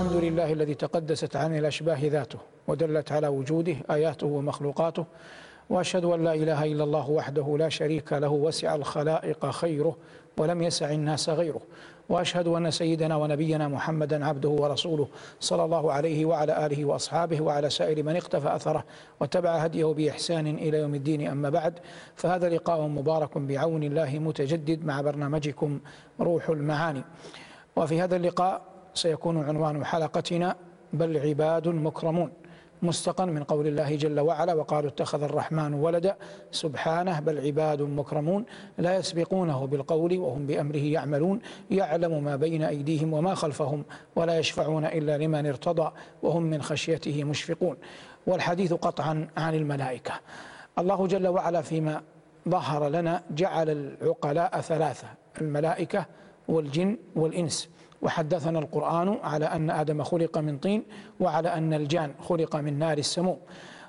الحمد لله الذي تقدست عن الأشباه ذاته ودلت على وجوده آياته ومخلوقاته وأشهد أن لا إله إلا الله وحده لا شريك له وسع الخلائق خيره ولم يسع الناس غيره وأشهد أن سيدنا ونبينا محمدا عبده ورسوله صلى الله عليه وعلى آله وأصحابه وعلى سائر من اقتفى أثره واتبع هديه بإحسان إلى يوم الدين أما بعد فهذا لقاء مبارك بعون الله متجدد مع برنامجكم روح المعاني. وفي هذا اللقاء سيكون عنوان حلقتنا بل عباد مكرمون مستقا من قول الله جل وعلا وقالوا اتخذ الرحمن ولدا. سبحانه بل عباد مكرمون لا يسبقونه بالقول وهم بأمره يعملون. يعلم ما بين أيديهم وما خلفهم ولا يشفعون إلا لمن ارتضى وهم من خشيته مشفقون. والحديث قطعا عن الملائكة. الله جل وعلا فيما ظهر لنا جعل العقلاء ثلاثة الملائكة والجن والإنس. وحدثنا القرآن على أن آدم خلق من طين وعلى أن الجان خلق من نار السموم.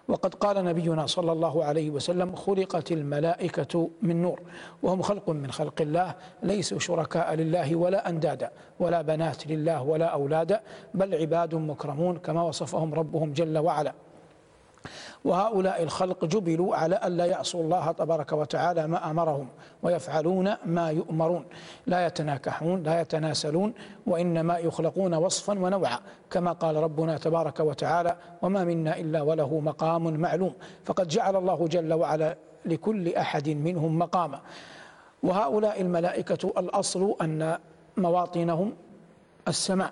وقد قال نبينا صلى الله عليه وسلم خلقت الملائكة من نور وهم خلق من خلق الله ليسوا شركاء لله ولا أندادا ولا بنات لله ولا أولادا بل عباد مكرمون كما وصفهم ربهم جل وعلا. وهؤلاء الخلق جبلوا على ألا يعصوا الله تبارك وتعالى ما أمرهم ويفعلون ما يؤمرون. لا يتناكحون لا يتناسلون وإنما يخلقون وصفا ونوعا كما قال ربنا تبارك وتعالى وما منا إلا وله مقام معلوم فقد جعل الله جل وعلا لكل أحد منهم مقاما. وهؤلاء الملائكة الأصل أن مواطنهم السماء.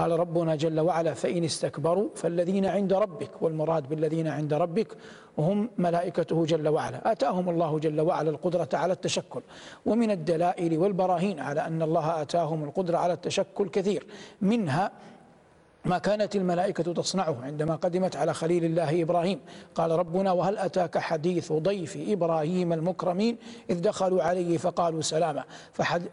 قال ربنا جل وعلا فإن استكبروا فالذين عند ربك والمراد بالذين عند ربك هم ملائكته جل وعلا. آتاهم الله جل وعلا القدرة على التشكل. ومن الدلائل والبراهين على أن الله آتاهم القدرة على التشكل كثير. منها ما كانت الملائكة تصنعه عندما قدمت على خليل الله إبراهيم. قال ربنا وهل أتاك حديث ضيف إبراهيم المكرمين؟ إذ دخلوا عليه فقالوا سلاما.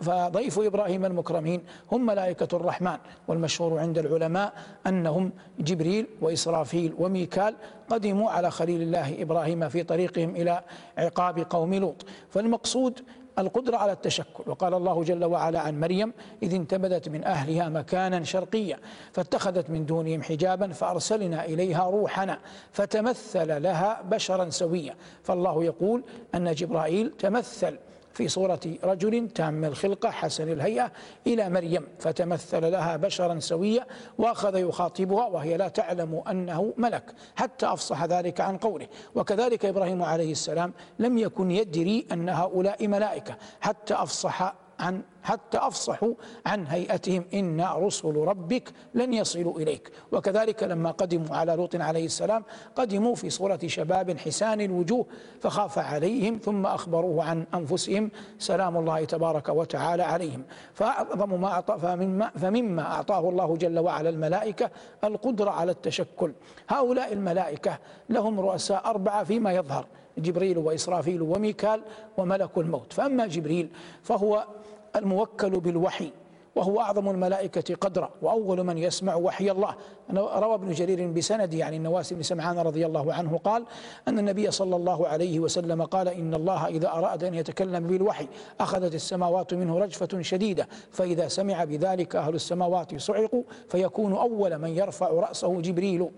فضيف إبراهيم المكرمين هم ملائكة الرحمن. والمشهور عند العلماء أنهم جبريل وإسرافيل وميكال قدموا على خليل الله إبراهيم في طريقهم إلى عقاب قوم لوط. فالمقصود القدرة على التشكل. وقال الله جل وعلا عن مريم إذ انتبذت من أهلها مكانا شرقيا فاتخذت من دونهم حجابا فأرسلنا إليها روحنا فتمثل لها بشرا سويا. فالله يقول أن جبرائيل تمثل في صورة رجل تام الخلقة حسن الهيئة إلى مريم فتمثل لها بشرا سويا وأخذ يخاطبها وهي لا تعلم أنه ملك حتى أفصح ذلك عن قوله. وكذلك إبراهيم عليه السلام لم يكن يدري أن هؤلاء ملائكة حتى أفصح عن حتى أفصحوا عن هيئتهم. إن رسل ربك لن يصلوا إليك. وكذلك لما قدموا على لوط عليه السلام قدموا في صورة شباب حسان الوجوه فخاف عليهم ثم أخبروه عن أنفسهم. سلام الله تبارك وتعالى عليهم. فأعظم ما أعطى فمما, فمما أعطاه الله جل وعلا الملائكة القدرة على التشكل. هؤلاء الملائكة لهم رؤساء أربعة فيما يظهر. جبريل وإسرافيل وميكال وملك الموت. فأما جبريل فهو الموكل بالوحي وهو أعظم الملائكة قدرا وأول من يسمع وحي الله. روى ابن جرير بسند يعني النواس بن سمعان رضي الله عنه قال أن النبي صلى الله عليه وسلم قال إن الله إذا أراد أن يتكلم بالوحي أخذت السماوات منه رجفة شديدة فإذا سمع بذلك أهل السماوات صعقوا فيكون أول من يرفع رأسه جبريل.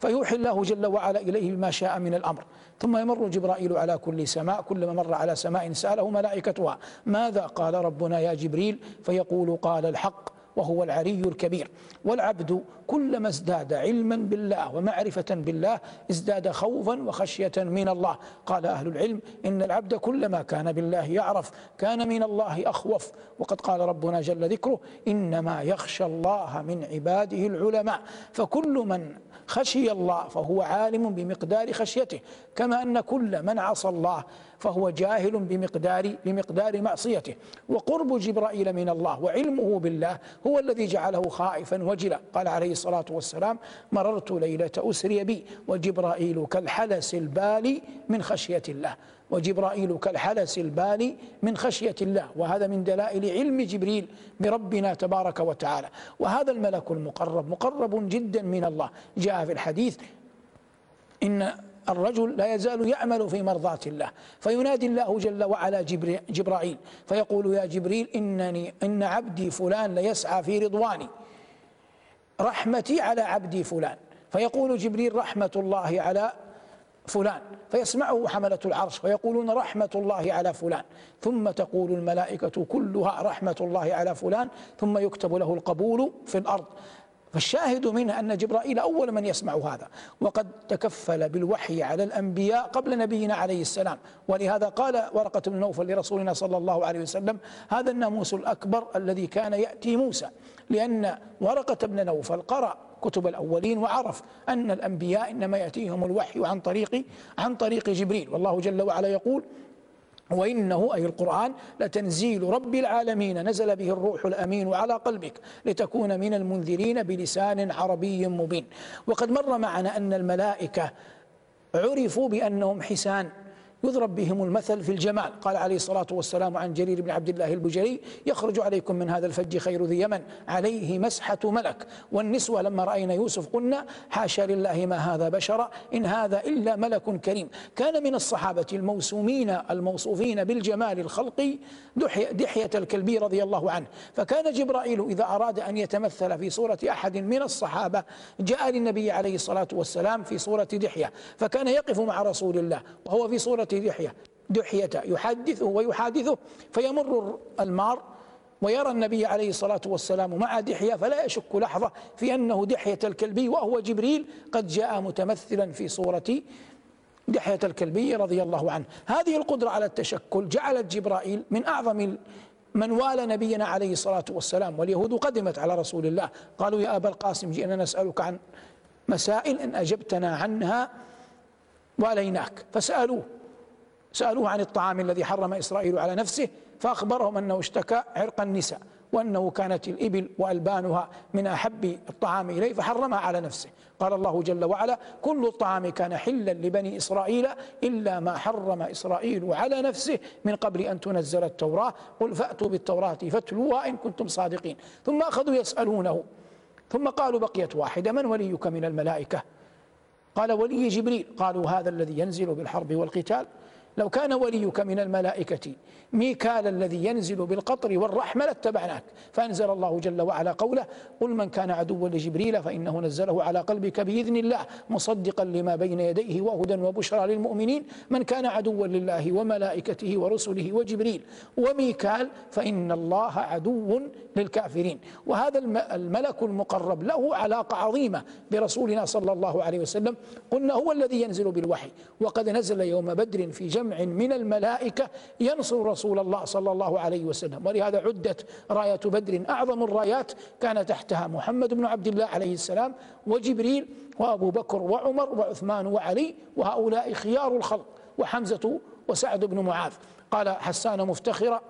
فيوحي الله جل وعلا إليه بما شاء من الأمر. ثم يمر جبرائيل على كل سماء كلما مر على سماء سأله ملائكتها ماذا قال ربنا يا جبريل؟ فيقول قال الحق وهو العلي الكبير. والعبد كلما ازداد علما بالله ومعرفة بالله ازداد خوفا وخشية من الله. قال أهل العلم إن العبد كلما كان بالله يعرف كان من الله أخوف. وقد قال ربنا جل ذكره إنما يخشى الله من عباده العلماء. فكل من خشي الله فهو عالم بمقدار خشيته. كما أن كل من عصى الله فهو جاهل بمقدار بمقدار معصيته. وقرب جبرائيل من الله وعلمه بالله هو الذي جعله خائفا وجلا. قال عليه الصلاة والسلام مررت ليلة أسري بي وجبرائيل كالحلس البالي من خشية الله. وجبرائيل كالحلس البالي من خشية الله وهذا من دلائل علم جبريل بربنا تبارك وتعالى. وهذا الملك المقرب مقرب جدا من الله. جاء في الحديث إن الرجل لا يزال يعمل في مرضاة الله. فينادي الله جل وعلا جبرائيل فيقول يا جبريل إنني إن عبدي فلان ليسعى في رضواني. رحمتي على عبدي فلان. فيقول جبريل رحمة الله على فلان فيسمعه حملة العرش ويقولون رحمة الله على فلان. ثم تقول الملائكة كلها رحمة الله على فلان ثم يكتب له القبول في الأرض. فالشاهد منه أن جبرائيل أول من يسمع هذا. وقد تكفل بالوحي على الأنبياء قبل نبينا عليه السلام. ولهذا قال ورقة بن نوفل لرسولنا صلى الله عليه وسلم هذا الناموس الأكبر الذي كان يأتي موسى. لأن ورقة بن نوفل قرأ كتب الأولين وعرف أن الأنبياء إنما يأتيهم الوحي عن طريق عن طريق جبريل. والله جل وعلا يقول وإنه أي القرآن لتنزيل رب العالمين. نزل به الروح الأمين على قلبك لتكون من المنذرين بلسان عربي مبين. وقد مر معنا أن الملائكة عرفوا بأنهم حسان. يضرب بهم المثل في الجمال. قال عليه الصلاة والسلام عن جرير بن عبد الله البجري يخرج عليكم من هذا الفج خير ذي يمن عليه مسحة ملك. والنسوة لما رأينا يوسف قلنا حاشا لله ما هذا بشر إن هذا إلا ملك كريم. كان من الصحابة الموسومين الموصوفين بالجمال الخلقي دحية, الكلبي رضي الله عنه. فكان جبرائيل إذا أراد أن يتمثل في صورة أحد من الصحابة جاء للنبي عليه الصلاة والسلام في صورة دحية فكان يقف مع رسول الله وهو في صورة دحية. دحية يحدثه ويحادثه فيمر المار ويرى النبي عليه الصلاة والسلام مع دحية فلا يشك لحظة في أنه دحية الكلبي وهو جبريل قد جاء متمثلا في صورة دحية الكلبي رضي الله عنه. هذه القدرة على التشكل جعلت جبرائيل من أعظم من والى نبينا عليه الصلاة والسلام واليهود قدمت على رسول الله. قالوا يا أبا القاسم جئنا نسألك عن مسائل إن أجبتنا عنها واليناك فسألوه سألوه عن الطعام الذي حرم إسرائيل على نفسه فأخبرهم أنه اشتكى عرق النساء وأنه كانت الإبل وألبانها من أحب الطعام إليه فحرمها على نفسه. قال الله جل وعلا كل الطعام كان حلا لبني إسرائيل إلا ما حرم إسرائيل على نفسه من قبل أن تنزل التوراة. قل فأتوا بالتوراة فاتلوها إن كنتم صادقين. ثم أخذوا يسألونه. ثم قالوا بقيت واحدة من وليك من الملائكة؟ قال ولي جبريل. قالوا هذا الذي ينزل بالحرب والقتال. لو كان وليك من الملائكة ميكال الذي ينزل بالقطر والرحمة لاتبعناك. فأنزل الله جل وعلا قوله قل من كان عدوا لجبريل فإنه نزله على قلبك بإذن الله مصدقا لما بين يديه وهدى وبشرى للمؤمنين. من كان عدوا لله وملائكته ورسله وجبريل وميكال فإن الله عدو للكافرين. وهذا الملك المقرب له علاقة عظيمة برسولنا صلى الله عليه وسلم. قلنا هو الذي ينزل بالوحي. وقد نزل يوم بدر في جمع من الملائكة ينصر رسول الله صلى الله عليه وسلم. ولهذا عدت راية بدر أعظم الرايات كان تحتها محمد بن عبد الله عليه السلام وجبريل وأبو بكر وعمر وعثمان وعلي وهؤلاء خيار الخلق وحمزة وسعد بن معاذ. قال حسان مفتخرا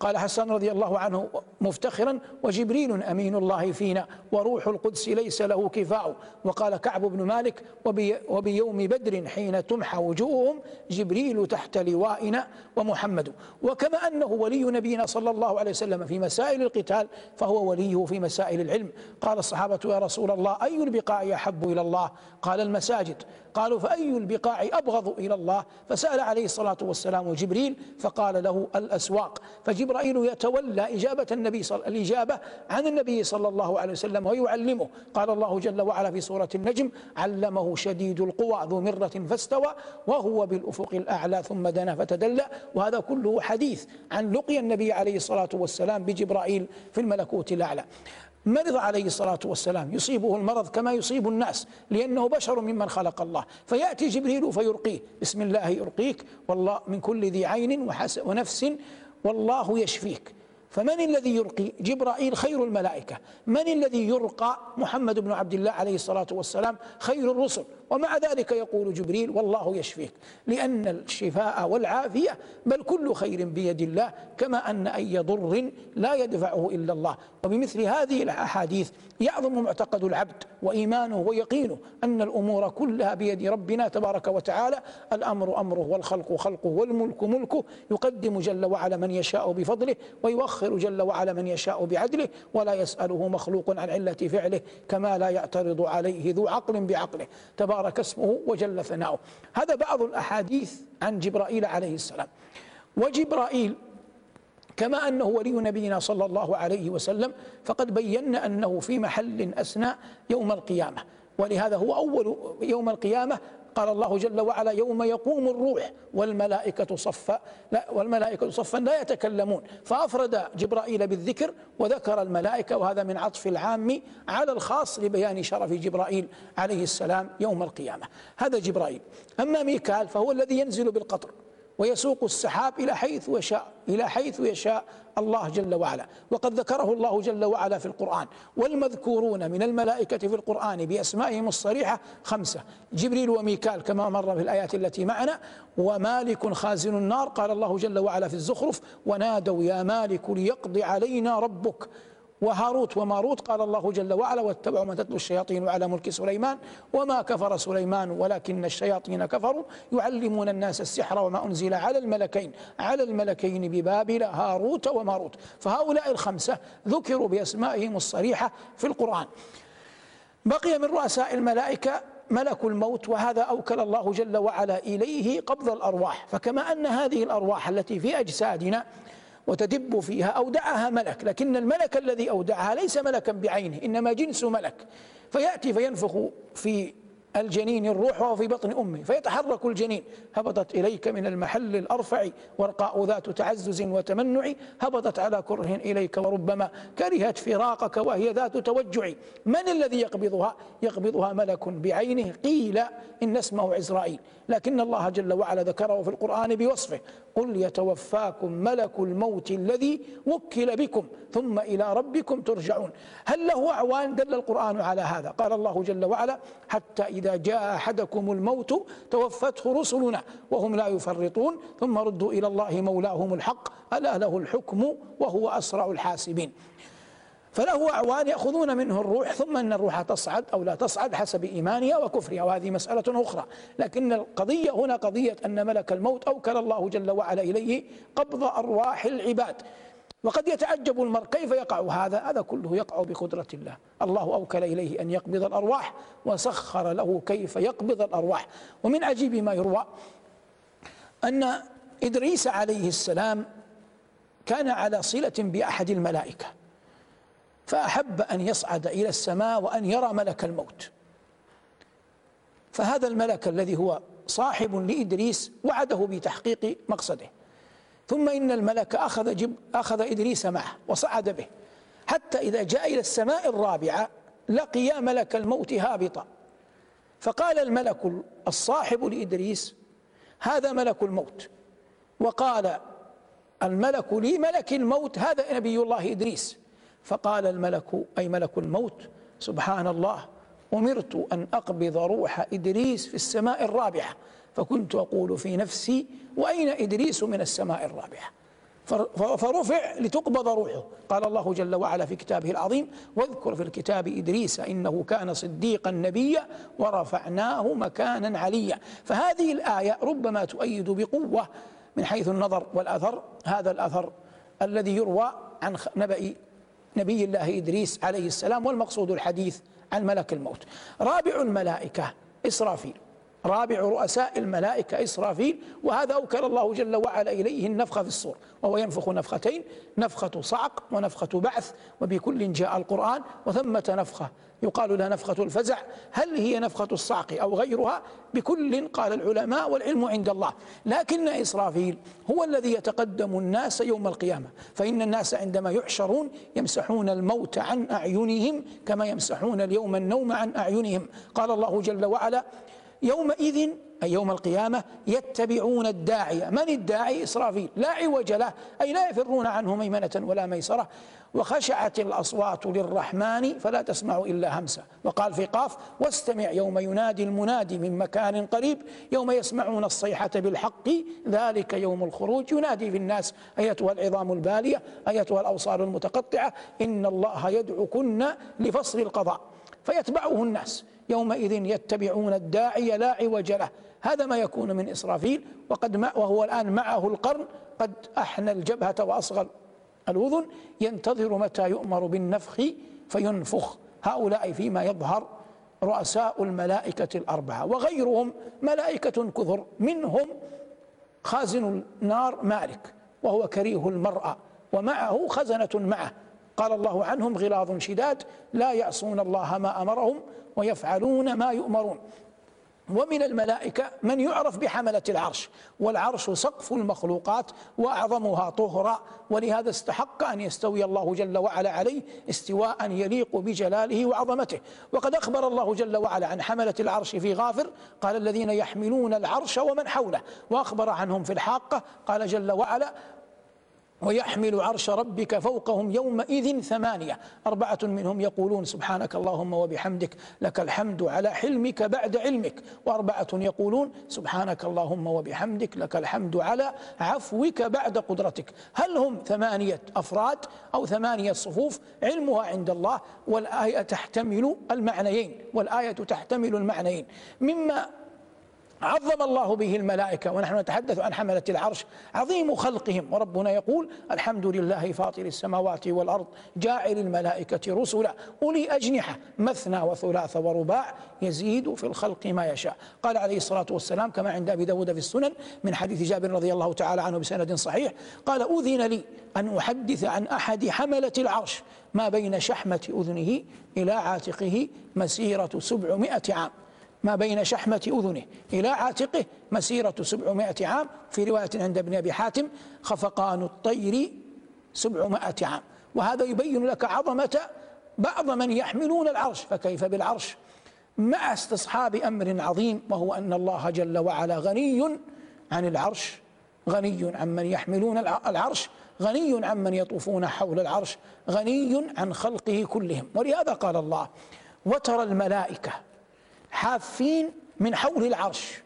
قال حسان رضي الله عنه مفتخرا وجبريل أمين الله فينا وروح القدس ليس له كفاء. وقال كعب بن مالك وبي وبيوم بدر حين تمحى وجوههم جبريل تحت لوائنا ومحمد. وكما أنه ولي نبينا صلى الله عليه وسلم في مسائل القتال فهو وليه في مسائل العلم. قال الصحابة يا رسول الله أي البقاع أحب إلى الله؟ قال المساجد. قالوا فأي البقاع أبغض إلى الله؟ فسأل عليه الصلاة والسلام جبريل فقال له الأسواق. فجبرائيل يتولى إجابة النبي صل... الإجابة عن النبي صلى الله عليه وسلم ويعلمه. قال الله جل وعلا في سورة النجم علمه شديد القوى ذو مرة فاستوى وهو بالأفق الأعلى ثم دنا فتدلى. وهذا كله حديث عن لقي النبي عليه الصلاة والسلام بجبرائيل في الملكوت الأعلى. مرض عليه الصلاة والسلام يصيبه المرض كما يصيب الناس لأنه بشر ممن خلق الله. فيأتي جبريل فيرقيه. بسم الله يرقيك والله من كل ذي عين ونفس والله يشفيك. فمن الذي يرقي؟ جبرائيل خير الملائكة. من الذي يرقى؟ محمد بن عبد الله عليه الصلاة والسلام خير الرسل. ومع ذلك يقول جبريل والله يشفيك. لأن الشفاء والعافية بل كل خير بيد الله كما أن أي ضر لا يدفعه إلا الله. وبمثل هذه الأحاديث يعظم معتقد العبد وإيمانه ويقينه أن الأمور كلها بيد ربنا تبارك وتعالى. الأمر أمره والخلق خلقه والملك ملكه. يقدم جل وعلا من يشاء بفضله ويوخر جل وعلا من يشاء بعدله ولا يسأله مخلوق عن علة فعله كما لا يعترض عليه ذو عقل بعقله. تبارك اسمه وجل ثناؤه. هذا بعض الأحاديث عن جبرائيل عليه السلام. وجبرائيل كما أنه ولي نبينا صلى الله عليه وسلم فقد بينا أنه في محل أسنى يوم القيامة. ولهذا هو أول يوم القيامة قال الله جل وعلا يوم يقوم الروح والملائكة صفا لا والملائكة صفا لا يتكلمون. فأفرد جبرائيل بالذكر وذكر الملائكة وهذا من عطف العام على الخاص لبيان شرف جبرائيل عليه السلام يوم القيامة. هذا جبرائيل. أما ميكال فهو الذي ينزل بالقطر. ويسوق السحاب إلى حيث يشاء إلى حيث يشاء الله جل وعلا. وقد ذكره الله جل وعلا في القرآن. والمذكورون من الملائكة في القرآن بأسمائهم الصريحة خمسة. جبريل وميكال كما مر في الآيات التي معنا. ومالك خازن النار قال الله جل وعلا في الزخرف ونادوا يا مالك ليقضي علينا ربك. وهاروت وماروت قال الله جل وعلا واتبعوا ما تتلو الشياطين على ملك سليمان وما كفر سليمان ولكن الشياطين كفروا يعلمون الناس السحر وما أنزل على الملكين على الملكين ببابل هاروت وماروت فهؤلاء الخمسة ذكروا بأسمائهم الصريحة في القرآن بقي من رؤساء الملائكة ملك الموت وهذا أوكل الله جل وعلا إليه قبض الأرواح فكما أن هذه الأرواح التي في أجسادنا وتدب فيها أودعها ملك. لكن الملك الذي أودعها ليس ملكا بعينه إنما جنس ملك. فيأتي فينفخ في الجنين الروح وهو في بطن أمه فيتحرك الجنين. هبطت إليك من المحل الأرفع ورقاء ذات تعزز وتمنع. هبطت على كره إليك وربما كرهت فراقك وهي ذات توجع. من الذي يقبضها؟ يقبضها ملك بعينه. قيل إن اسمه عزرائيل. لكن الله جل وعلا ذكره في القرآن بوصفه. قل يتوفاكم ملك الموت الذي وكل بكم ثم إلى ربكم ترجعون. هل له أعوان دل القرآن على هذا؟ قال الله جل وعلا حتى إذا جاء أحدكم الموت توفته رسلنا وهم لا يفرطون ثم ردوا إلى الله مولاهم الحق. ألا له الحكم وهو أسرع الحاسبين. فله أعوان يأخذون منه الروح ثم أن الروح تصعد أو لا تصعد حسب إيمانها وكفرها. وهذه مسألة أخرى. لكن القضية هنا قضية أن ملك الموت أوكل الله جل وعلا إليه قبض أرواح العباد. وقد يتعجب المرء كيف يقع هذا؟ هذا كله يقع بقدرة الله. الله أوكل إليه أن يقبض الأرواح وسخر له كيف يقبض الأرواح. ومن عجيب ما يروى أن إدريس عليه السلام كان على صلة بأحد الملائكة. فأحب أن يصعد إلى السماء وأن يرى ملك الموت. فهذا الملك الذي هو صاحب لإدريس وعده بتحقيق مقصده. ثم إن الملك أخذ, جب أخذ إدريس معه وصعد به. حتى إذا جاء إلى السماء الرابعة لقي ملك الموت هابطا. فقال الملك الصاحب لإدريس هذا ملك الموت. وقال الملك لي ملك الموت هذا نبي الله إدريس. فقال الملك أي ملك الموت سبحان الله أمرت أن أقبض روح إدريس في السماء الرابعة فكنت أقول في نفسي وأين إدريس من السماء الرابعة؟ فرفع لتقبض روحه. قال الله جل وعلا في كتابه العظيم واذكر في الكتاب إدريس إنه كان صديقا نبيا ورفعناه مكانا عليا. فهذه الآية ربما تؤيد بقوة من حيث النظر والأثر. هذا الأثر الذي يروى عن نبأ نبي الله إدريس عليه السلام والمقصود الحديث عن ملك الموت. رابع الملائكة إسرافيل. رابع رؤساء الملائكة إسرافيل وهذا أوكل الله جل وعلا إليه النفخ في الصور وهو ينفخ نفختين نفخة صعق ونفخة بعث وبكل جاء القرآن وثمة نفخة يقال لها نفخة الفزع. هل هي نفخة الصعق أو غيرها؟ بكل قال العلماء والعلم عند الله. لكن إسرافيل هو الذي يتقدم الناس يوم القيامة فإن الناس عندما يحشرون يمسحون الموت عن أعينهم كما يمسحون اليوم النوم عن أعينهم. قال الله جل وعلا يومئذ أي يوم القيامة يتبعون الداعية من الداعي؟ إسرافيل. لا عوج له. أي لا يفرون عنه ميمنة ولا ميسرة. وخشعت الأصوات للرحمن فلا تسمع إلا همسة. وقال في قاف واستمع يوم ينادي المنادي من مكان قريب يوم يسمعون الصيحة بالحق ذلك يوم الخروج. ينادي في الناس أيتها العظام البالية أيتها الأوصال المتقطعة إن الله يدعوكن لفصل القضاء. فيتبعه الناس. يومئذ يتبعون الداعي لا عوج له. هذا ما يكون من إسرافيل. وقد ما وهو الآن معه القرن. قد أحنى الجبهة وأصغر الأذن. ينتظر متى يؤمر بالنفخ فينفخ. هؤلاء فيما يظهر رؤساء الملائكة الأربعة. وغيرهم ملائكة كثر. منهم خازن النار مالك وهو كريه المرأة. ومعه خزنة معه. قال الله عنهم غلاظ شداد لا يعصون الله ما أمرهم ويفعلون ما يؤمرون. ومن الملائكة من يعرف بحملة العرش والعرش سقف المخلوقات وأعظمها طهرا ولهذا استحق أن يستوي الله جل وعلا عليه استواء يليق بجلاله وعظمته. وقد أخبر الله جل وعلا عن حملة العرش في غافر قال الذين يحملون العرش ومن حوله. وأخبر عنهم في الحاقة قال جل وعلا ويحمل عرش ربك فوقهم يومئذ ثمانية. أربعة منهم يقولون سبحانك اللهم وبحمدك لك الحمد على حلمك بعد علمك. وأربعة يقولون سبحانك اللهم وبحمدك لك الحمد على عفوك بعد قدرتك. هل هم ثمانية أفراد أو ثمانية صفوف؟ علمها عند الله والآية تحتمل المعنيين والآية تحتمل المعنيين. مما عظم الله به الملائكة ونحن نتحدث عن حملة العرش عظيم خلقهم. وربنا يقول الحمد لله فاطر السماوات والأرض جاعل الملائكة رسلا أولي أجنحة مثنى وثلاث ورباع يزيد في الخلق ما يشاء. قال عليه الصلاة والسلام كما عند أبي داود في السنن من حديث جابر رضي الله تعالى عنه بسند صحيح قال أذن لي أن أحدث عن أحد حملة العرش ما بين شحمة أذنه إلى عاتقه مسيرة سبعمائة عام. ما بين شحمة أذنه. إلى عاتقه مسيرة سبعمائة عام. في رواية عند ابن أبي حاتم خفقان الطير سبعمائة عام. وهذا يبين لك عظمة بعض من يحملون العرش. فكيف بالعرش؟ مع استصحاب أمر عظيم وهو أن الله جل وعلا غني عن العرش. غني عن من يحملون العرش. غني عن من يطوفون حول العرش. غني عن خلقه كلهم. ولهذا قال الله وترى الملائكة حافين من حول العرش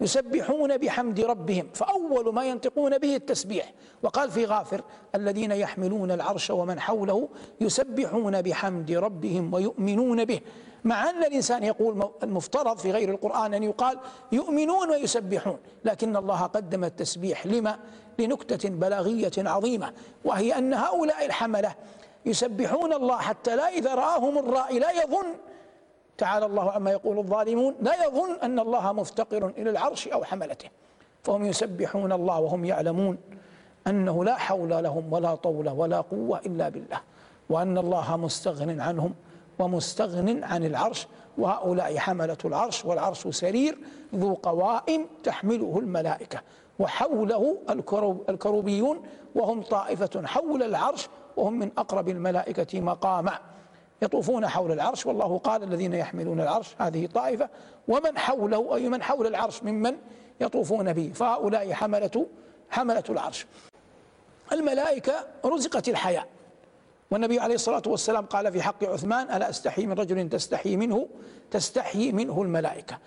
يسبحون بحمد ربهم فأول ما ينطقون به التسبيح وقال في غافر الذين يحملون العرش ومن حوله يسبحون بحمد ربهم ويؤمنون به. مع أن الإنسان يقول المفترض في غير القرآن أن يقال يؤمنون ويسبحون لكن الله قدم التسبيح لما؟ لنكتة بلاغية عظيمة وهي أن هؤلاء الحملة يسبحون الله حتى لا إذا رآهم الرائي لا يظن تعالى الله عما يقول الظالمون لا يظن أن الله مفتقر إلى العرش أو حملته. فهم يسبحون الله وهم يعلمون أنه لا حول لهم ولا طول ولا قوة إلا بالله وأن الله مستغن عنهم ومستغن عن العرش وهؤلاء حملة العرش والعرش سرير ذو قوائم تحمله الملائكة وحوله الكروبيون وهم طائفة حول العرش وهم من أقرب الملائكة مقاما. يطوفون حول العرش والله قال الذين يحملون العرش هذه طائفة ومن حوله أي من حول العرش ممن يطوفون به؟ فهؤلاء حملة حملة العرش. الملائكة رزقت الحياة والنبي عليه الصلاة والسلام قال في حق عثمان ألا أستحي من رجل تستحي منه تستحيي منه الملائكة.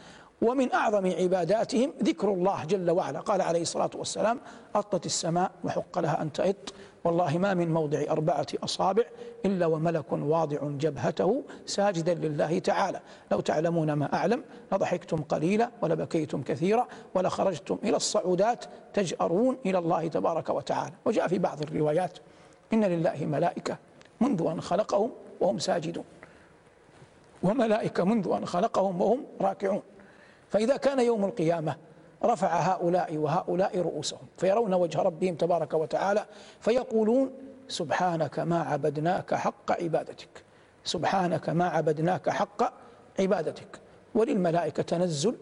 ومن أعظم عباداتهم ذكر الله جل وعلا. قال عليه الصلاة والسلام أطت السماء وحق لها أن تأط والله ما من موضع أربعة أصابع إلا وملك واضع جبهته ساجدا لله تعالى. لو تعلمون ما أعلم لضحكتم قليلا ولبكيتم كثيرا ولخرجتم إلى الصعودات تجأرون إلى الله تبارك وتعالى. وجاء في بعض الروايات إن لله ملائكة منذ أن خلقهم وهم ساجدون. وملائكة منذ أن خلقهم وهم راكعون. فإذا كان يوم القيامة رفع هؤلاء وهؤلاء رؤوسهم فيرون وجه ربهم تبارك وتعالى فيقولون سبحانك ما عبدناك حق عبادتك. سبحانك ما عبدناك حق عبادتك. وللملائكة تنزل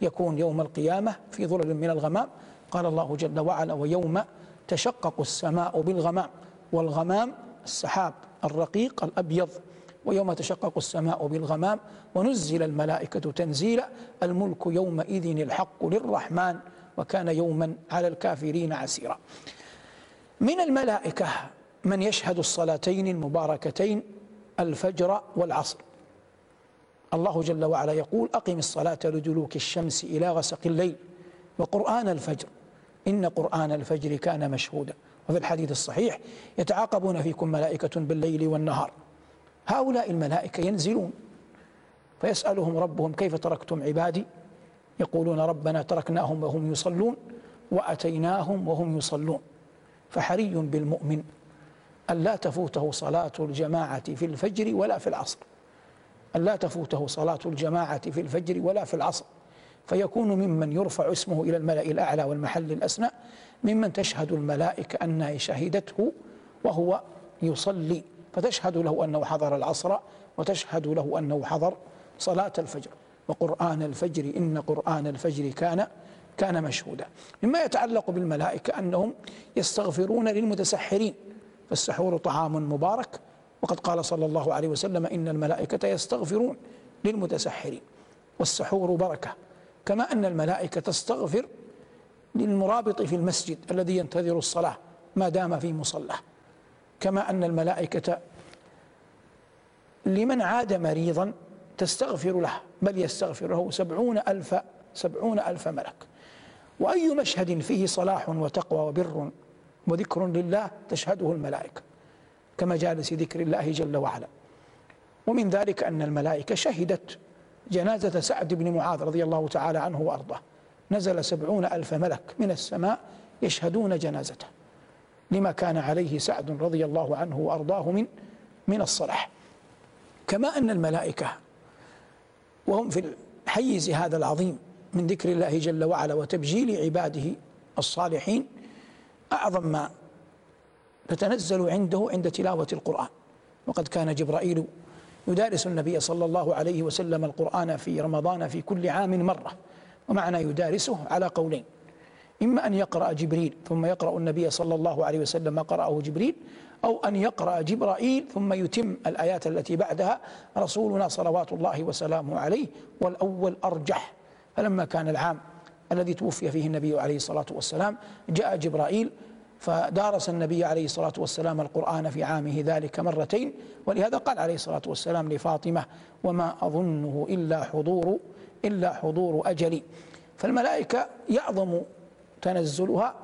يكون يوم القيامة في ظلل من الغمام. قال الله جل وعلا ويوم تشقق السماء بالغمام والغمام السحاب الرقيق الأبيض. ويوم تشقق السماء بالغمام ونزل الملائكة تنزيلا الملك يومئذ الحق للرحمن وكان يوما على الكافرين عسيرا. من الملائكة من يشهد الصلاتين المباركتين الفجر والعصر. الله جل وعلا يقول أقم الصلاة لدلوك الشمس إلى غسق الليل وقرآن الفجر. إن قرآن الفجر كان مشهودا. وفي الحديث الصحيح يتعاقبون فيكم ملائكة بالليل والنهار. هؤلاء الملائكة ينزلون فيسألهم ربهم كيف تركتم عبادي؟ يقولون ربنا تركناهم وهم يصلون وأتيناهم وهم يصلون. فحري بالمؤمن أن لا تفوته صلاة الجماعة في الفجر ولا في العصر. أن لا تفوته صلاة الجماعة في الفجر ولا في العصر. فيكون ممن يرفع اسمه إلى الملأ الأعلى والمحل الأسنى ممن تشهد الملائكة أنها شهدته وهو يصلي. فتشهد له أنه حضر العصر وتشهد له أنه حضر صلاة الفجر. وقرآن الفجر إن قرآن الفجر كان كان مشهودا. مما يتعلق بالملائكة أنهم يستغفرون للمتسحرين فالسحور طعام مبارك. وقد قال صلى الله عليه وسلم إن الملائكة يستغفرون للمتسحرين. والسحور بركة. كما أن الملائكة تستغفر للمرابط في المسجد الذي ينتظر الصلاة ما دام في مصلاه كما أن الملائكة لمن عاد مريضا تستغفر له بل يستغفر له سبعون ألف سبعون ألف ملك. وأي مشهد فيه صلاح وتقوى وبر وذكر لله تشهده الملائكة كمجالس ذكر الله جل وعلا. ومن ذلك أن الملائكة شهدت جنازة سعد بن معاذ رضي الله تعالى عنه وأرضاه. نزل سبعون ألف ملك من السماء يشهدون جنازته. لما كان عليه سعد رضي الله عنه وأرضاه من من الصلاح. كما أن الملائكة وهم في الحيز هذا العظيم من ذكر الله جل وعلا وتبجيل عباده الصالحين أعظم ما تتنزل عنده عند تلاوة القرآن. وقد كان جبرائيل يدارس النبي صلى الله عليه وسلم القرآن في رمضان في كل عام مرة ومعنى يدارسه على قولين. إما أن يقرأ جبريل ثم يقرأ النبي صلى الله عليه وسلم ما قرأه جبريل أو أن يقرأ جبرائيل ثم يتم الآيات التي بعدها رسولنا صلوات الله وسلامه عليه والأول أرجح. فلما كان العام الذي توفي فيه النبي عليه الصلاة والسلام جاء جبرائيل فدارس النبي عليه الصلاة والسلام القرآن في عامه ذلك مرتين ولهذا قال عليه الصلاة والسلام لفاطمة وما أظنه إلا حضور إلا حضور أجلي. فالملائكة يعظم تنزلها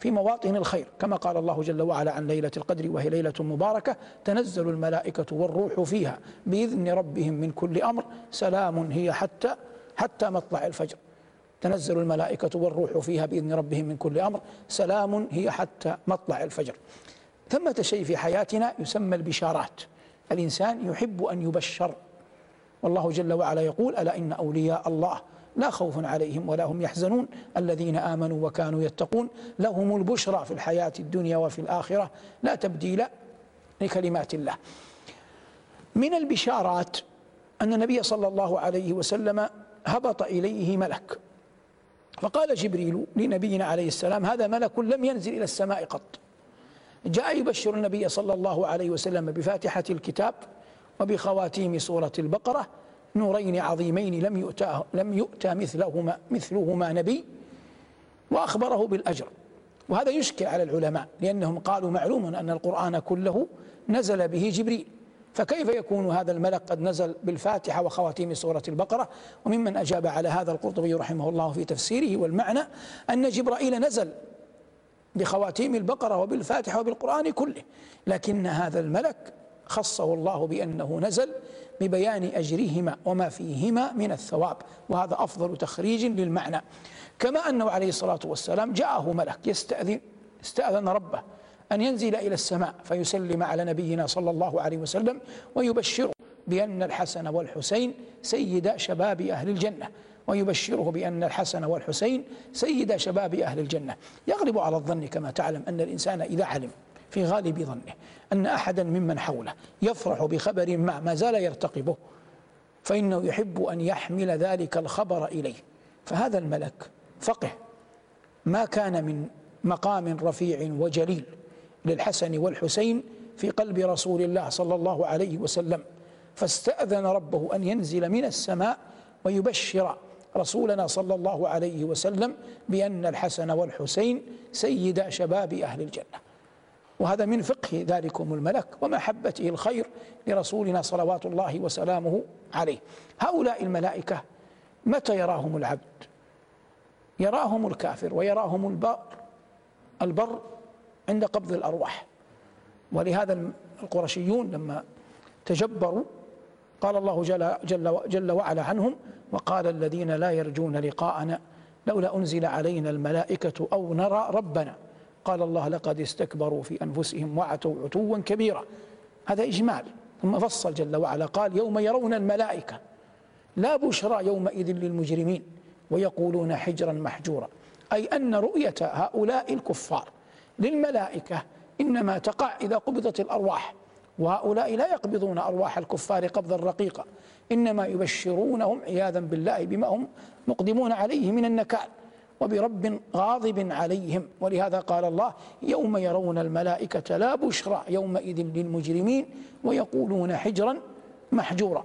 في مواطن الخير. كما قال الله جل وعلا عن ليلة القدر وهي ليلة مباركة تنزل الملائكة والروح فيها بإذن ربهم من كل أمر. سلام هي حتى حتى مطلع الفجر. تنزل الملائكة والروح فيها بإذن ربهم من كل أمر. سلام هي حتى مطلع الفجر. ثمة شيء في حياتنا يسمى البشارات. الإنسان يحب أن يبشر. والله جل وعلا يقول ألا إن أولياء الله لا خوف عليهم ولا هم يحزنون. الذين آمنوا وكانوا يتقون لهم البشرى في الحياة الدنيا وفي الآخرة لا تبديل لكلمات الله. من البشارات أن النبي صلى الله عليه وسلم هبط إليه ملك. فقال جبريل لنبينا عليه السلام هذا ملك لم ينزل إلى السماء قط. جاء يبشر النبي صلى الله عليه وسلم بفاتحة الكتاب وبخواتيم سورة البقرة نورين عظيمين لم يؤتى لم يؤتى مثلهما مثلهما نبي وأخبره بالأجر. وهذا يشكل على العلماء لأنهم قالوا معلوم أن القرآن كله نزل به جبريل. فكيف يكون هذا الملك قد نزل بالفاتحة وخواتيم سورة البقرة؟ وممن أجاب على هذا القرطبي رحمه الله في تفسيره والمعنى أن جبرائيل نزل بخواتيم البقرة وبالفاتحة وبالقرآن كله. لكن هذا الملك خصه الله بأنه نزل ببيان أجرهما وما فيهما من الثواب وهذا أفضل تخريج للمعنى. كما أنه عليه الصلاة والسلام جاءه ملك يستأذن استأذن ربه أن ينزل إلى السماء فيسلم على نبينا صلى الله عليه وسلم ويبشره بأن الحسن والحسين سيد شباب أهل الجنة ويبشره بأن الحسن والحسين سيد شباب أهل الجنة. يغلب على الظن كما تعلم أن الإنسان إذا علم. في غالب ظنه أن أحدا ممن حوله يفرح بخبر ما ما زال يرتقبه فإنه يحب أن يحمل ذلك الخبر إليه. فهذا الملك فقه ما كان من مقام رفيع وجليل للحسن والحسين في قلب رسول الله صلى الله عليه وسلم فاستأذن ربه أن ينزل من السماء ويبشر رسولنا صلى الله عليه وسلم بأن الحسن والحسين سيدا شباب أهل الجنة. وهذا من فقه ذلكم الملك ومحبته الخير لرسولنا صلوات الله وسلامه عليه. هؤلاء الملائكة متى يراهم العبد؟ يراهم الكافر ويراهم البر البر عند قبض الأرواح. ولهذا القرشيون لما تجبروا قال الله جل, جل, جل وعلا عنهم وقال الذين لا يرجون لقاءنا لولا أنزل علينا الملائكة أو نرى ربنا. قال الله لقد استكبروا في أنفسهم وعتوا عتوا كبيرا. هذا إجمال. ثم فصل جل وعلا قال يوم يرون الملائكة. لا بشرى يومئذ للمجرمين ويقولون حجرا محجورا. أي أن رؤية هؤلاء الكفار للملائكة إنما تقع إذا قبضت الأرواح وهؤلاء لا يقبضون أرواح الكفار قبضا رقيقا. إنما يبشرونهم عياذا بالله بما هم مقدمون عليه من النكال. وبرب غاضب عليهم. ولهذا قال الله يوم يرون الملائكة لا بشرى يومئذ للمجرمين ويقولون حجرا محجورا.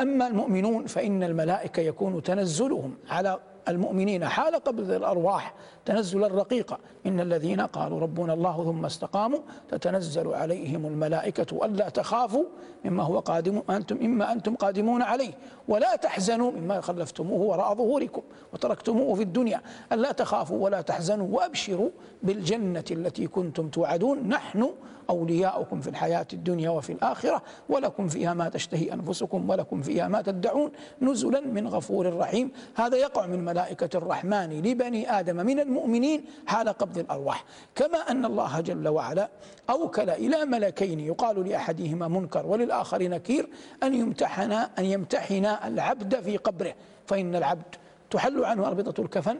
أما المؤمنون فإن الملائكة يكون تنزلهم على المؤمنين حال قبض الأرواح تنزلا رقيقا إن الذين قالوا ربنا الله ثم استقاموا تتنزل عليهم الملائكة ألا تخافوا مما هو قادم أنتم إما أنتم قادمون عليه. ولا تحزنوا مما خلفتموه وراء ظهوركم وتركتموه في الدنيا. ألا تخافوا ولا تحزنوا وأبشروا بالجنة التي كنتم توعدون. نحن أولياؤكم في الحياة الدنيا وفي الآخرة. ولكم فيها ما تشتهي أنفسكم ولكم فيها ما تدعون. نزلا من غفور رحيم. هذا يقع من ملائكة الرحمن لبني آدم من المؤمنين حال قبض الأرواح. كما أن الله جل وعلا أوكل إلى ملكين يقال لأحدهما منكر وللآخر نكير أن يمتحنا أن يمتحنا العبد في قبره. فإن العبد تحل عنه أربطة الكفن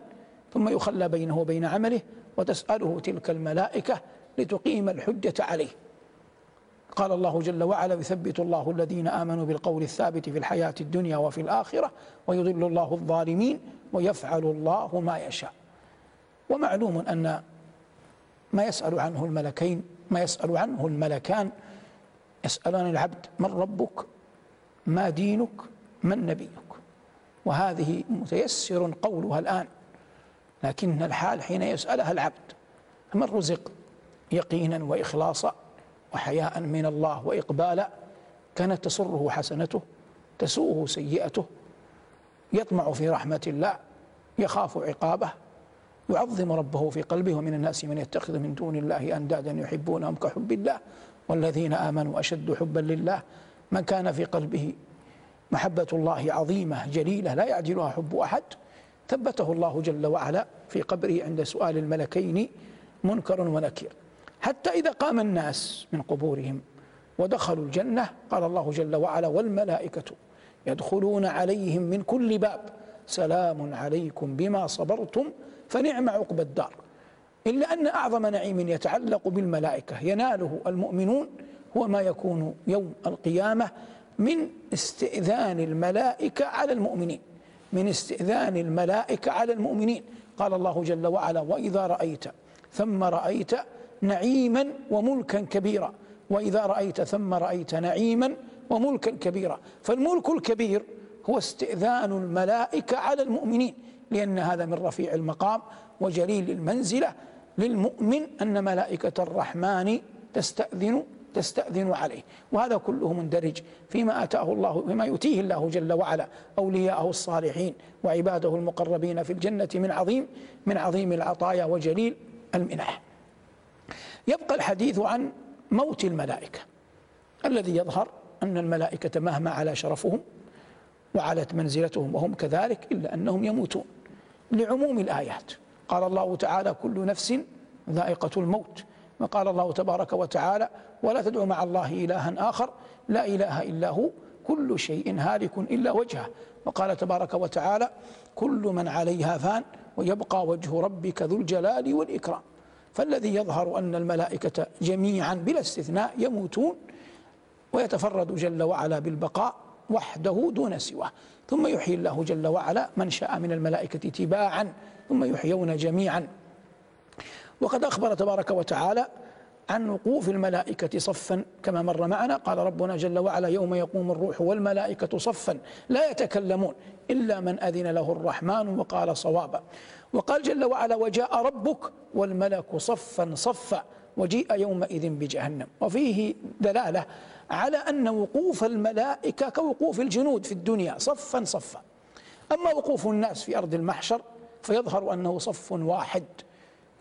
ثم يخلى بينه وبين عمله وتسأله تلك الملائكة لتقيم الحجة عليه. قال الله جل وعلا يثبت الله الذين آمنوا بالقول الثابت في الحياة الدنيا وفي الآخرة ويضل الله الظالمين ويفعل الله ما يشاء. ومعلوم أن ما يسأل عنه الملكين ما يسأل عنه الملكان يسألان العبد من ربك ما دينك من نبيك. وهذه متيسر قولها الآن لكن الحال حين يسألها العبد من رزق؟ يقينا وإخلاصا وحياء من الله وإقبالا كانت تسره حسنته تسوءه سيئته يطمع في رحمة الله يخاف عقابه يعظم ربه في قلبه ومن الناس من يتخذ من دون الله أندادا يحبونهم كحب الله والذين آمنوا أشد حبا لله من كان في قلبه محبة الله عظيمة جليلة لا يعجلها حب أحد ثبته الله جل وعلا في قبره عند سؤال الملكين منكر ونكير حتى إذا قام الناس من قبورهم ودخلوا الجنة قال الله جل وعلا والملائكة يدخلون عليهم من كل باب سلام عليكم بما صبرتم فنعم عقب الدار. إلا أن أعظم نعيم يتعلق بالملائكة يناله المؤمنون هو ما يكون يوم القيامة من استئذان الملائكة على المؤمنين. من استئذان الملائكة على المؤمنين. قال الله جل وعلا وإذا رأيت ثم رأيت نعيما وملكا كبيرا. وإذا رأيت ثم رأيت نعيما وملكا كبيرا. فالملك الكبير هو استئذان الملائكة على المؤمنين. لأن هذا من رفيع المقام وجليل المنزلة للمؤمن أن ملائكة الرحمن تستأذن تستأذن عليه. وهذا كله مندرج فيما أتاه الله فيما يؤتيه الله جل وعلا. أولياءه الصالحين وعباده المقربين في الجنة من عظيم من عظيم العطايا وجليل المنح. يبقى الحديث عن موت الملائكة الذي يظهر أن الملائكة مهما على شرفهم وعلت منزلتهم وهم كذلك إلا أنهم يموتون. لعموم الآيات. قال الله تعالى كل نفس ذائقة الموت. وقال الله تبارك وتعالى ولا تدعو مع الله إلها آخر. لا إله إلا هو. كل شيء هالك إلا وجهه. وقال تبارك وتعالى كل من عليها فان ويبقى وجه ربك ذو الجلال والإكرام. فالذي يظهر أن الملائكة جميعا بلا استثناء يموتون ويتفرد جل وعلا بالبقاء وحده دون سواه. ثم يحيي الله جل وعلا من شاء من الملائكة تباعا ثم يحيون جميعا. وقد أخبر تبارك وتعالى عن وقوف الملائكة صفا كما مر معنا. قال ربنا جل وعلا يوم يقوم الروح والملائكة صفا لا يتكلمون إلا من أذن له الرحمن وقال صوابا. وقال جل وعلا وجاء ربك والملك صفا صفا وجيء يومئذ بجهنم. وفيه دلالة على أن وقوف الملائكة كوقوف الجنود في الدنيا صفا صفا. أما وقوف الناس في أرض المحشر فيظهر أنه صف واحد.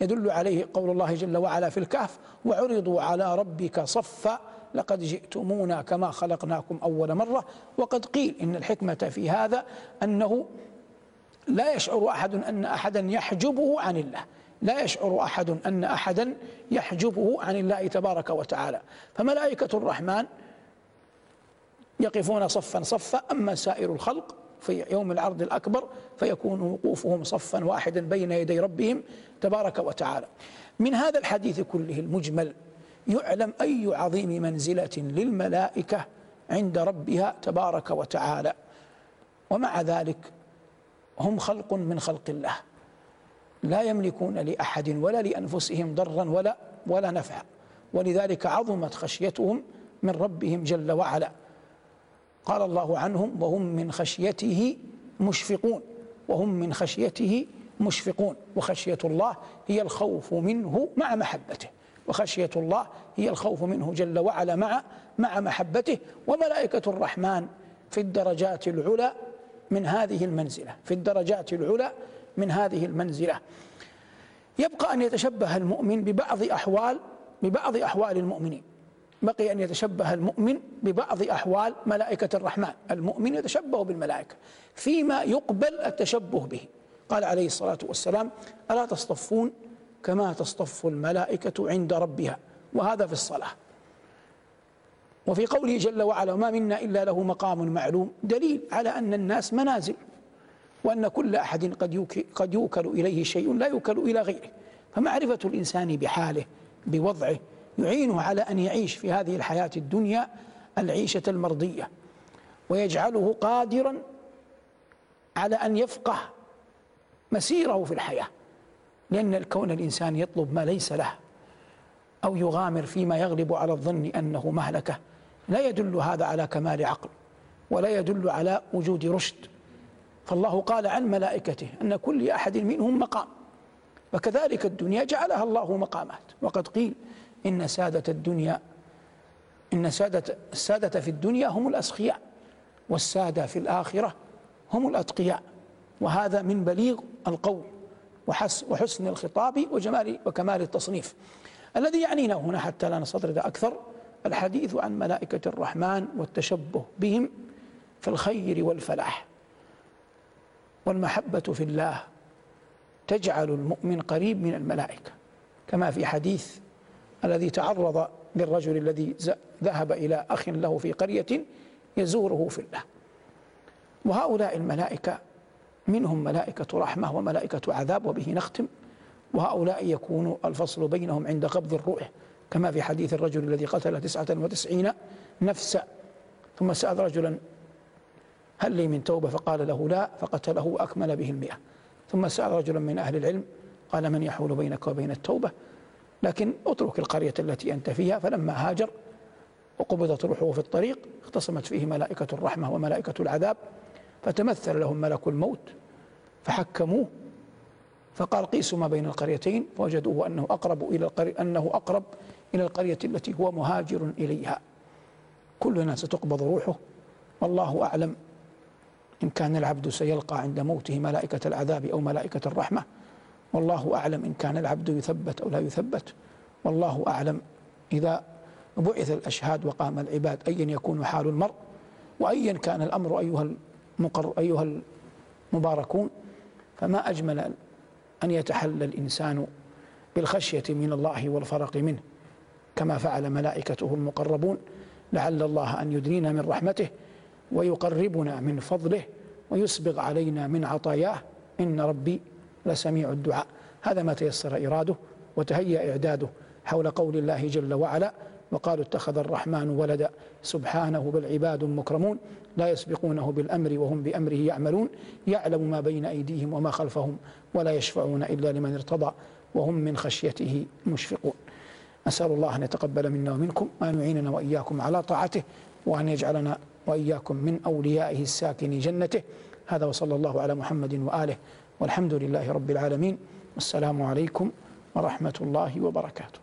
يدل عليه قول الله جل وعلا في الكهف وعرضوا على ربك صفا لقد جئتمونا كما خلقناكم أول مرة وقد قيل إن الحكمة في هذا أنه لا يشعر أحد أن أحدا يحجبه عن الله. لا يشعر أحد أن أحدا يحجبه عن الله تبارك وتعالى. فملائكة الرحمن يقفون صفا صفا أما سائر الخلق في يوم العرض الأكبر فيكون وقوفهم صفا واحدا بين يدي ربهم تبارك وتعالى. من هذا الحديث كله المجمل يعلم أي عظيم منزلة للملائكة عند ربها تبارك وتعالى. ومع ذلك هم خلق من خلق الله. لا يملكون لأحد ولا لأنفسهم ضرا ولا ولا نفعا. ولذلك عظمت خشيتهم من ربهم جل وعلا. قال الله عنهم وهم من خشيته مشفقون. وهم من خشيته مشفقون. وخشية الله هي الخوف منه مع محبته. وخشية الله هي الخوف منه جل وعلا مع مع محبته. وملائكة الرحمن في الدرجات العلى من هذه المنزلة. في الدرجات العلى من هذه المنزلة. يبقى أن يتشبه المؤمن ببعض أحوال ببعض أحوال المؤمنين. بقي أن يتشبه المؤمن ببعض أحوال ملائكة الرحمن. المؤمن يتشبه بالملائكة فيما يقبل التشبه به. قال عليه الصلاة والسلام ألا تصطفون كما تصطف الملائكة عند ربها؟ وهذا في الصلاة. وفي قوله جل وعلا وما منا إلا له مقام معلوم. دليل على أن الناس منازل. وأن كل أحد قد قد يوكل إليه شيء لا يوكل إلى غيره. فمعرفة الإنسان بحاله بوضعه يعينه على أن يعيش في هذه الحياة الدنيا العيشة المرضية ويجعله قادرا على أن يفقه مسيره في الحياة. لأن الكون الإنسان يطلب ما ليس له أو يغامر فيما يغلب على الظن أنه مهلكة. لا يدل هذا على كمال عقل ولا يدل على وجود رشد. فالله قال عن ملائكته أن كل أحد منهم مقام. وكذلك الدنيا جعلها الله مقامات. وقد قيل إن سادة الدنيا إن سادة السادة في الدنيا هم الأسخياء والسادة في الآخرة هم الأتقياء. وهذا من بليغ القول وحسن الخطاب وجمال وكمال التصنيف. الذي يعنينا هنا حتى لا نستطرد أكثر الحديث عن ملائكة الرحمن والتشبه بهم في الخير والفلاح. والمحبة في الله تجعل المؤمن قريب من الملائكة كما في حديث الذي تعرض للرجل الذي ذهب إلى أخ له في قرية يزوره في الله. وهؤلاء الملائكة منهم ملائكة رحمة وملائكة عذاب وبه نختم. وهؤلاء يكون الفصل بينهم عند قبض الروح كما في حديث الرجل الذي قتل تسعة وتسعين نفسا ثم سأل رجلا هل لي من توبة؟ فقال له لا فقتله وأكمل به المئة. ثم سأل رجلا من أهل العلم قال من يحول بينك وبين التوبة؟ لكن اترك القرية التي أنت فيها. فلما هاجر وقبضت روحه في الطريق اختصمت فيه ملائكة الرحمة وملائكة العذاب فتمثل لهم ملك الموت فحكموه. فقال قيسوا ما بين القريتين فوجدوه أنه أقرب إلى القرية أنه أقرب إلى القرية التي هو مهاجر إليها. كلنا ستقبض روحه والله أعلم إن كان العبد سيلقى عند موته ملائكة العذاب أو ملائكة الرحمة والله أعلم إن كان العبد يثبت أو لا يثبت. والله أعلم إذا بعث الأشهاد وقام العباد أيا يكون حال المرء وأيا كان الأمر أيها المقر أيها المباركون. فما أجمل أن يتحلى الإنسان بالخشية من الله والفرق منه كما فعل ملائكته المقربون. لعل الله أن يدنينا من رحمته. ويقربنا من فضله ويسبغ علينا من عطاياه. إن ربي لسميع الدعاء. هذا ما تيسر إراده وتهيأ إعداده حول قول الله جل وعلا وقالوا اتخذ الرحمن ولدا. سبحانه بل عباد مكرمون لا يسبقونه بالأمر وهم بأمره يعملون. يعلم ما بين أيديهم وما خلفهم ولا يشفعون إلا لمن ارتضى وهم من خشيته مشفقون. أسأل الله أن يتقبل منا ومنكم وأن يعيننا وإياكم على طاعته وأن يجعلنا وإياكم من أوليائه الساكن جنته. هذا وصلى الله على محمد وآله والحمد لله رب العالمين. والسلام عليكم ورحمة الله وبركاته.